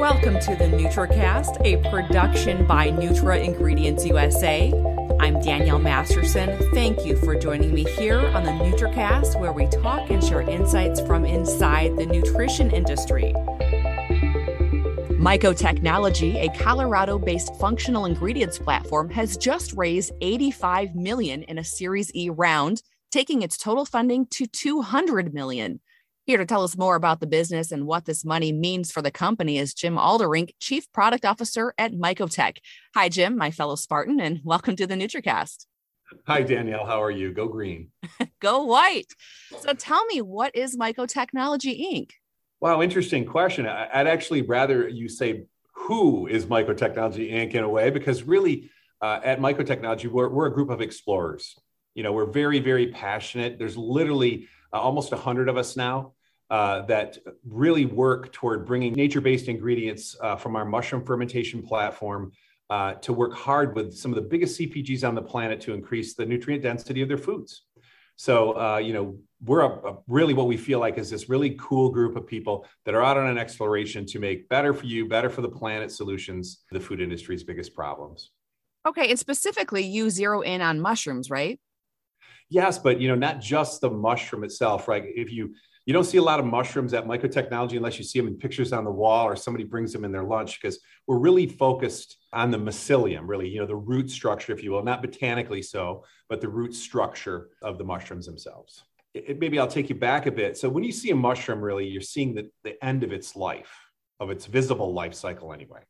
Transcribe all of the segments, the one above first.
Welcome to the NutraCast, a production by Nutra Ingredients USA. I'm Danielle Masterson. Thank you for joining me here on the NutraCast, where we talk and share insights from inside the nutrition industry. Mycotechnology, a Colorado-based functional ingredients platform, has just raised 85 million in a Series E round, taking its total funding to 200 million. Here to tell us more about the business and what this money means for the company is Jim Alderink, Chief Product Officer at Mycotech. Hi, Jim, my fellow Spartan, and welcome to the NutraCast. Hi, Danielle. How are you? Go green. Go white. So tell me, what is Mycotechnology Inc.? Wow, interesting question. I'd actually rather you say who is Mycotechnology Inc. in a way, because really uh, at Mycotechnology, we're, we're a group of explorers. You know, we're very, very passionate. There's literally uh, almost 100 of us now uh, that really work toward bringing nature-based ingredients uh, from our mushroom fermentation platform uh, to work hard with some of the biggest CPGs on the planet to increase the nutrient density of their foods. So, uh, you know, we're a, a really what we feel like is this really cool group of people that are out on an exploration to make better for you, better for the planet solutions, the food industry's biggest problems. Okay, and specifically, you zero in on mushrooms, right? Yes, but you know, not just the mushroom itself, right? If you you don't see a lot of mushrooms at Mycotechnology unless you see them in pictures on the wall or somebody brings them in their lunch because we're really focused on the mycelium, really, you know, the root structure, if you will, not botanically so, but the root structure of the mushrooms themselves. It, maybe I'll take you back a bit. So when you see a mushroom, really, you're seeing the, the end of its life, of its visible life cycle anyway.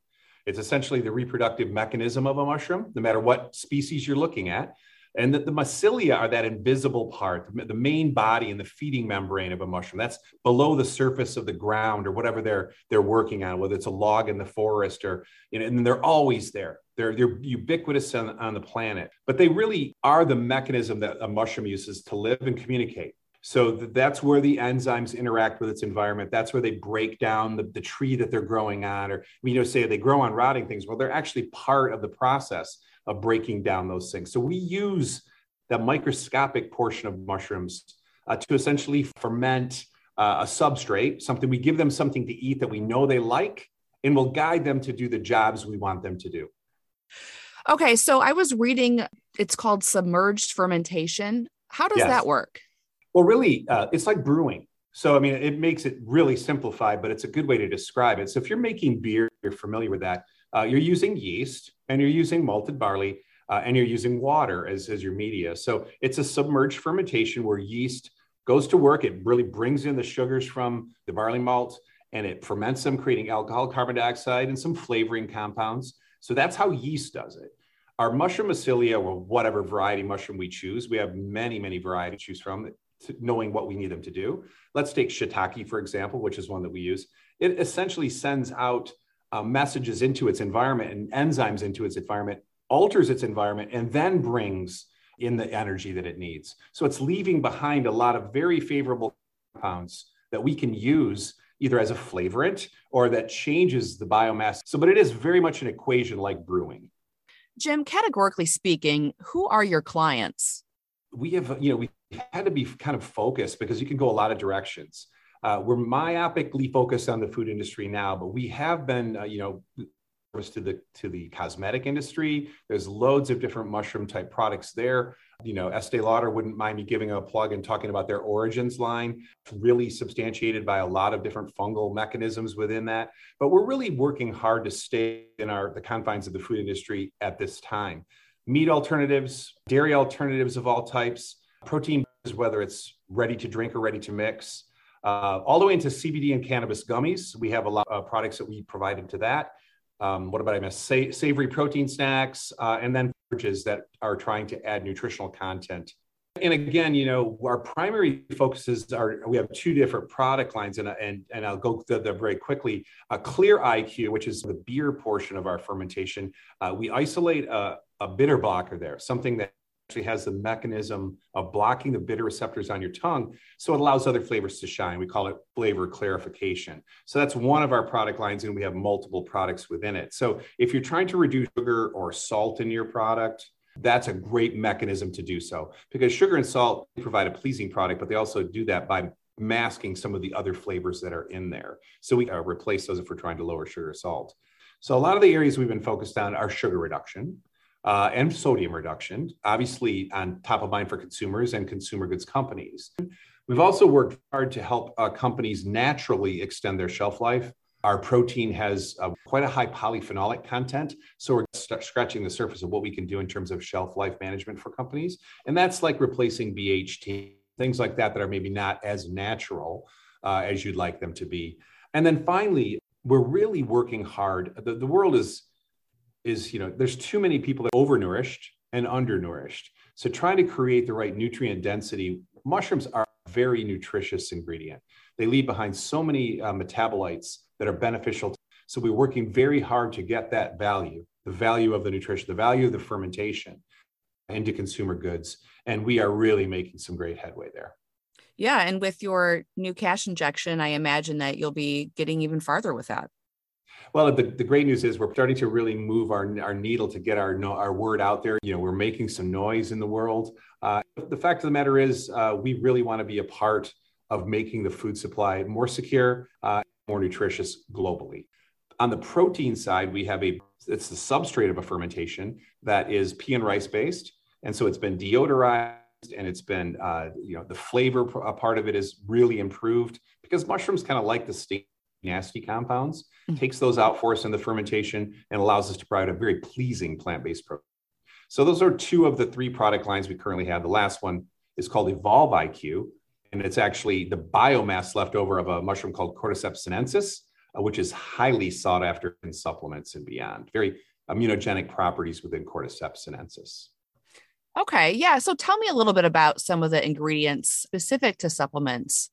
It's essentially the reproductive mechanism of a mushroom, no matter what species you're looking at and that the mycelia are that invisible part, the main body and the feeding membrane of a mushroom. That's below the surface of the ground or whatever they're they're working on, whether it's a log in the forest or you know, and they're always there. They're, they're ubiquitous on, on the planet, but they really are the mechanism that a mushroom uses to live and communicate. So that's where the enzymes interact with its environment. That's where they break down the, the tree that they're growing on, or you know, say they grow on rotting things. Well, they're actually part of the process of breaking down those things. So we use the microscopic portion of mushrooms uh, to essentially ferment uh, a substrate, something we give them something to eat that we know they like, and will guide them to do the jobs we want them to do. Okay, so I was reading, it's called submerged fermentation. How does yes. that work? Well, really, uh, it's like brewing. So, I mean, it makes it really simplified, but it's a good way to describe it. So, if you're making beer, you're familiar with that uh, you're using yeast and you're using malted barley uh, and you're using water as, as your media. So it's a submerged fermentation where yeast goes to work. It really brings in the sugars from the barley malt and it ferments them, creating alcohol, carbon dioxide, and some flavoring compounds. So that's how yeast does it. Our mushroom mycelia, or whatever variety mushroom we choose, we have many, many varieties to choose from, knowing what we need them to do. Let's take shiitake, for example, which is one that we use. It essentially sends out uh, messages into its environment and enzymes into its environment, alters its environment, and then brings in the energy that it needs. So it's leaving behind a lot of very favorable compounds that we can use either as a flavorant or that changes the biomass. So, but it is very much an equation like brewing. Jim, categorically speaking, who are your clients? We have, you know, we had to be kind of focused because you can go a lot of directions. Uh, we're myopically focused on the food industry now, but we have been, uh, you know, to the to the cosmetic industry. There's loads of different mushroom type products there. You know, Estee Lauder wouldn't mind me giving a plug and talking about their Origins line, really substantiated by a lot of different fungal mechanisms within that. But we're really working hard to stay in our the confines of the food industry at this time. Meat alternatives, dairy alternatives of all types, protein whether it's ready to drink or ready to mix uh, all the way into CBD and cannabis gummies. We have a lot of products that we provide into that. Um, what about I miss? Sa- savory protein snacks, uh, and then beverages that are trying to add nutritional content. And again, you know, our primary focuses are we have two different product lines, and and, and I'll go through them very quickly. A Clear IQ, which is the beer portion of our fermentation, uh, we isolate a, a bitter blocker there, something that actually has the mechanism of blocking the bitter receptors on your tongue. So it allows other flavors to shine. We call it flavor clarification. So that's one of our product lines, and we have multiple products within it. So if you're trying to reduce sugar or salt in your product, that's a great mechanism to do so because sugar and salt provide a pleasing product, but they also do that by masking some of the other flavors that are in there. So we uh, replace those if we're trying to lower sugar or salt. So a lot of the areas we've been focused on are sugar reduction uh, and sodium reduction, obviously on top of mind for consumers and consumer goods companies. We've also worked hard to help uh, companies naturally extend their shelf life. Our protein has uh, quite a high polyphenolic content. So we're st- scratching the surface of what we can do in terms of shelf life management for companies. And that's like replacing BHT, things like that that are maybe not as natural uh, as you'd like them to be. And then finally, we're really working hard. The, the world is is you know there's too many people that are overnourished and undernourished. So trying to create the right nutrient density, mushrooms are a very nutritious ingredient. They leave behind so many uh, metabolites that are beneficial. So we're working very hard to get that value, the value of the nutrition, the value of the fermentation into consumer goods. And we are really making some great headway there. Yeah. And with your new cash injection, I imagine that you'll be getting even farther with that. Well, the, the great news is we're starting to really move our, our needle to get our, our word out there. You know, we're making some noise in the world. Uh, the fact of the matter is, uh, we really want to be a part of making the food supply more secure, uh, more nutritious globally. On the protein side, we have a it's the substrate of a fermentation that is pea and rice based, and so it's been deodorized and it's been uh, you know the flavor part of it is really improved because mushrooms kind of like the state nasty compounds, mm-hmm. takes those out for us in the fermentation, and allows us to provide a very pleasing plant based protein. So, those are two of the three product lines we currently have. The last one is called Evolve IQ, and it's actually the biomass left over of a mushroom called Cordyceps sinensis, uh, which is highly sought after in supplements and beyond. Very immunogenic properties within Cordyceps sinensis. Okay, yeah. So tell me a little bit about some of the ingredients specific to supplements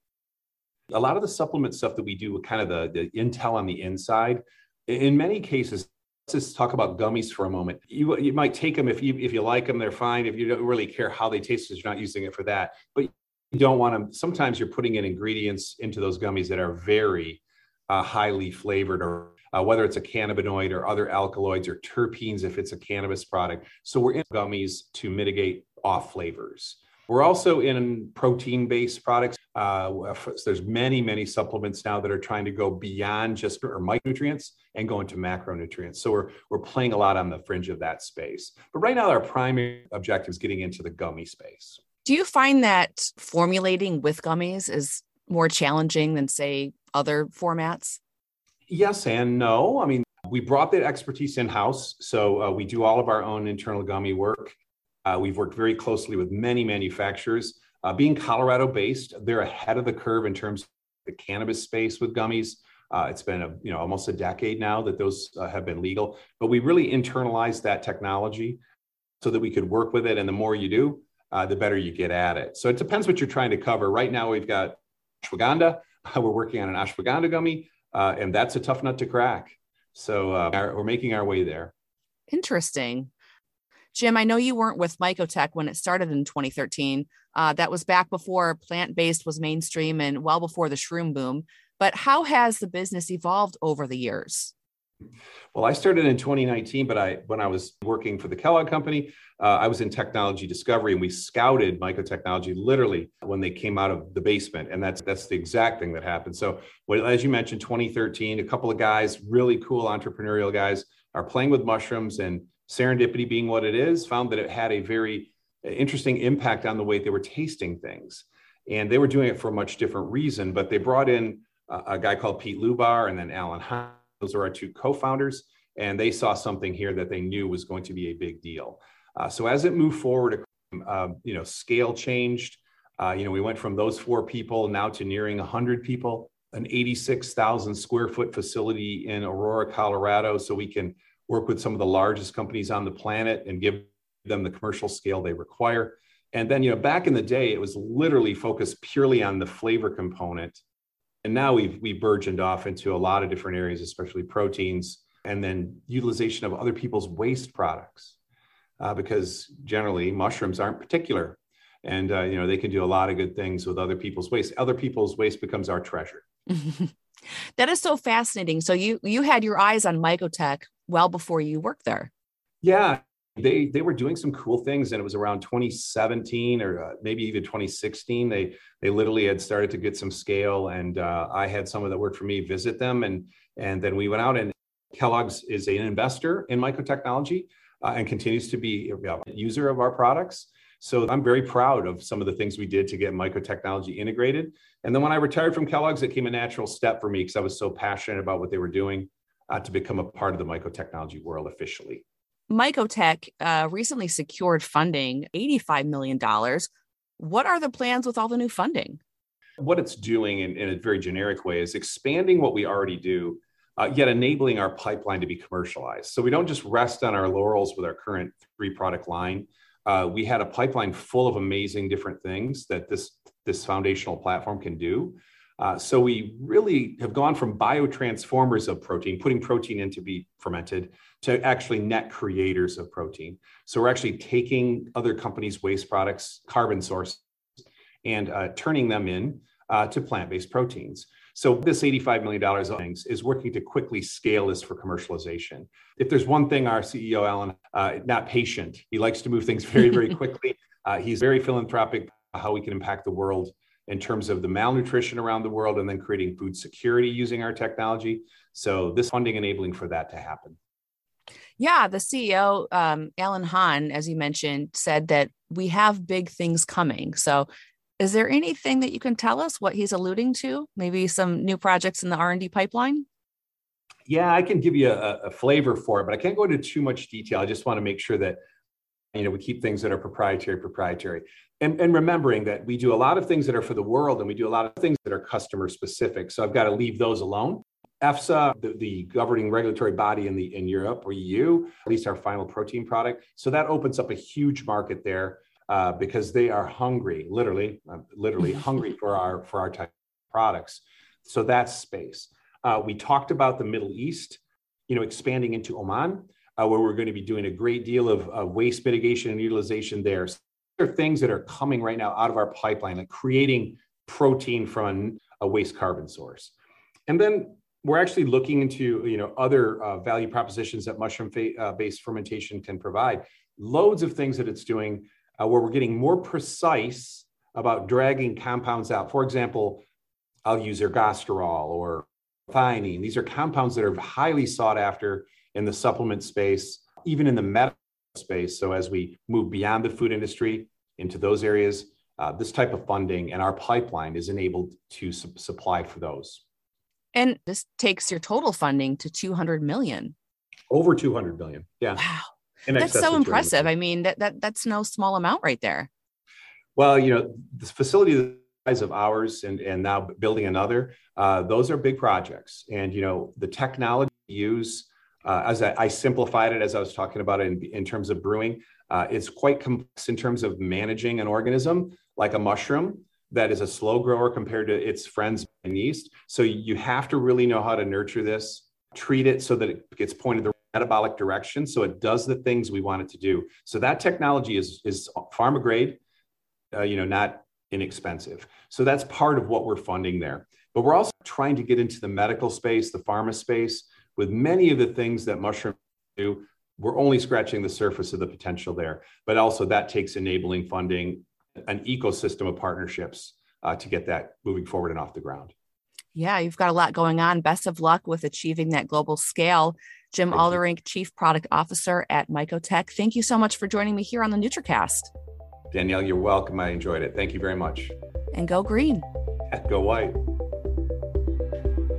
a lot of the supplement stuff that we do with kind of the, the intel on the inside, in many cases, let's just talk about gummies for a moment. You, you might take them if you if you like them, they're fine. If you don't really care how they taste, because you're not using it for that. But you don't want them. Sometimes you're putting in ingredients into those gummies that are very uh, highly flavored, or uh, whether it's a cannabinoid or other alkaloids or terpenes if it's a cannabis product. So we're in gummies to mitigate off flavors. We're also in protein-based products. Uh, there's many, many supplements now that are trying to go beyond just or micronutrients and go into macronutrients. So we're we're playing a lot on the fringe of that space. But right now, our primary objective is getting into the gummy space. Do you find that formulating with gummies is more challenging than, say, other formats? Yes and no. I mean, we brought that expertise in house. So uh, we do all of our own internal gummy work. Uh, we've worked very closely with many manufacturers. Uh, being Colorado based, they're ahead of the curve in terms of the cannabis space with gummies. Uh, it's been a, you know almost a decade now that those uh, have been legal, but we really internalized that technology so that we could work with it. And the more you do, uh, the better you get at it. So it depends what you're trying to cover. Right now, we've got ashwagandha. We're working on an ashwagandha gummy, uh, and that's a tough nut to crack. So we're making our way there. Interesting. Jim, I know you weren't with Mycotech when it started in 2013. Uh, that was back before plant based was mainstream and well before the shroom boom. But how has the business evolved over the years? Well, I started in 2019, but I when I was working for the Kellogg Company, uh, I was in technology discovery, and we scouted Mycotechnology literally when they came out of the basement, and that's that's the exact thing that happened. So, well, as you mentioned, 2013, a couple of guys, really cool entrepreneurial guys, are playing with mushrooms and serendipity being what it is, found that it had a very uh, interesting impact on the way they were tasting things. And they were doing it for a much different reason, but they brought in a, a guy called Pete Lubar and then Alan Hahn. Those are our two co-founders, and they saw something here that they knew was going to be a big deal. Uh, so as it moved forward, uh, you know, scale changed. Uh, you know, we went from those four people now to nearing 100 people, an 86,000 square foot facility in Aurora, Colorado, so we can work with some of the largest companies on the planet and give them the commercial scale they require. And then, you know, back in the day, it was literally focused purely on the flavor component. And now we've we burgeoned off into a lot of different areas, especially proteins, and then utilization of other people's waste products, uh, because generally mushrooms aren't particular, and uh, you know they can do a lot of good things with other people's waste. Other people's waste becomes our treasure. that is so fascinating. So you you had your eyes on Mycotech well before you worked there. Yeah, they they were doing some cool things and it was around 2017 or uh, maybe even 2016 they they literally had started to get some scale and uh, i had someone that worked for me visit them and and then we went out and kellogg's is an investor in mycotechnology uh, and continues to be a user of our products. So i'm very proud of some of the things we did to get mycotechnology integrated. And then when i retired from kellogg's it came a natural step for me because i was so passionate about what they were doing uh, to become a part of the mycotechnology world officially Mycotech uh, recently secured funding, $85 million. What are the plans with all the new funding? What it's doing in, in a very generic way is expanding what we already do, uh, yet enabling our pipeline to be commercialized. So we don't just rest on our laurels with our current three product line. Uh, we had a pipeline full of amazing different things that this, this foundational platform can do. Uh, so we really have gone from biotransformers of protein, putting protein in to be fermented, to actually net creators of protein. So we're actually taking other companies' waste products, carbon source, and uh, turning them in uh, to plant-based proteins. So this $85 million is working to quickly scale this for commercialization. If there's one thing our CEO, Alan, uh, not patient, he likes to move things very, very quickly. Uh, he's very philanthropic, how we can impact the world in terms of the malnutrition around the world and then creating food security using our technology. So this funding enabling for that to happen. Yeah, the CEO, um, Alan Hahn, as you mentioned, said that we have big things coming. So is there anything that you can tell us what he's alluding to? Maybe some new projects in the R&D pipeline? Yeah, I can give you a, a flavor for it, but I can't go into too much detail. I just want to make sure that you know we keep things that are proprietary proprietary and, and remembering that we do a lot of things that are for the world and we do a lot of things that are customer specific. So I've got to leave those alone. EFSA, the, the, governing regulatory body in the in Europe or EU, at least our final protein product. So that opens up a huge market there uh, because they are hungry, literally, uh, literally hungry for our for our type of products. So that's space. Uh, we talked about the Middle East, you know, expanding into Oman, uh, where we're going to be doing a great deal of, of waste mitigation and utilization there are things that are coming right now out of our pipeline, like creating protein from a waste carbon source. And then we're actually looking into you know other uh, value propositions that mushroom fa- uh, based fermentation can provide. Loads of things that it's doing uh, where we're getting more precise about dragging compounds out. For example, I'll use ergosterol or theanine. These are compounds that are highly sought after in the supplement space, even in the medical space. So as we move beyond the food industry into those areas, uh, this type of funding and our pipeline is enabled to su- supply for those. And this takes your total funding to 200 million. Over 200 million. Yeah. Wow. That's so impressive. I mean, that, that that's no small amount right there. Well, you know, this facility the size of ours and, and now building another, uh, those are big projects. And, you know, the technology use uh, as I, I, simplified it as I was talking about it in, in terms of brewing, uh, it's quite complex in terms of managing an organism like a mushroom that is a slow grower compared to its friends in yeast. So you have to really know how to nurture this, treat it so that it gets pointed the metabolic direction, so it does the things we want it to do. So that technology is is pharma grade, uh, you know, not inexpensive. So that's part of what we're funding there. But we're also trying to get into the medical space, the pharma space with many of the things that mushrooms do, we're only scratching the surface of the potential there. But also that takes enabling funding, an ecosystem of partnerships uh, to get that moving forward and off the ground. Yeah, you've got a lot going on. Best of luck with achieving that global scale. Jim Thank Alderink, you. Chief Product Officer at Mycotech. Thank you so much for joining me here on the NutraCast. Danielle, you're welcome. I enjoyed it. Thank you very much. And go green. Go white.